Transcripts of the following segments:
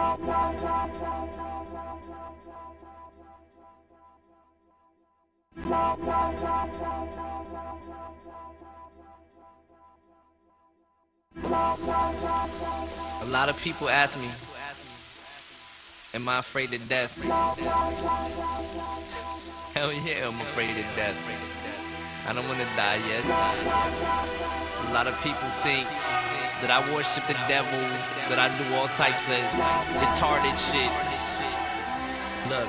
A lot of people ask me, Am I afraid of death? Hell yeah, I'm afraid of death. I don't want to die yet. A lot of people think that I worship the devil, that I do all types of retarded shit. Look,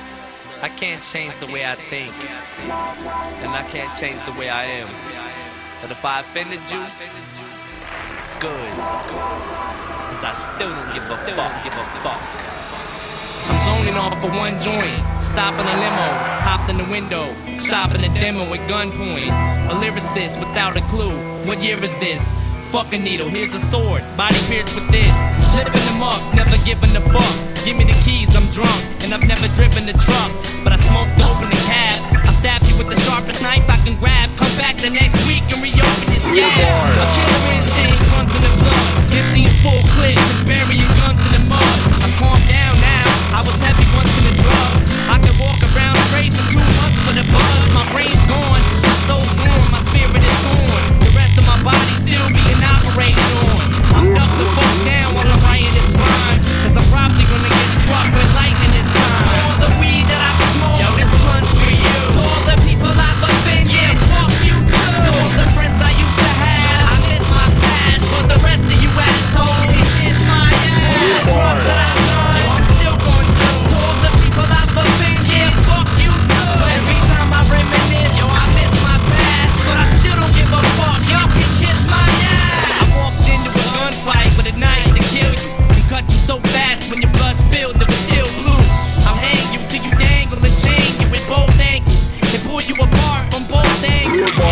I can't change the way I think, and I can't change the way I am. But if I offended you, good. Cause I still don't give a fuck, give a fuck. I'm zoning off for one joint, stopping a limo, hopped in the window, shopping a demo at gunpoint. A lyricist without a clue, what year is this? Fuck a needle, here's a sword, body pierced with this. Living them up, never giving a fuck. Give me the keys, I'm drunk, and I've never driven a truck. But I smoked dope in the cab. I stabbed you with the sharpest knife I can grab. Come back the next week and reopen this scab. A killer instinct runs in the You're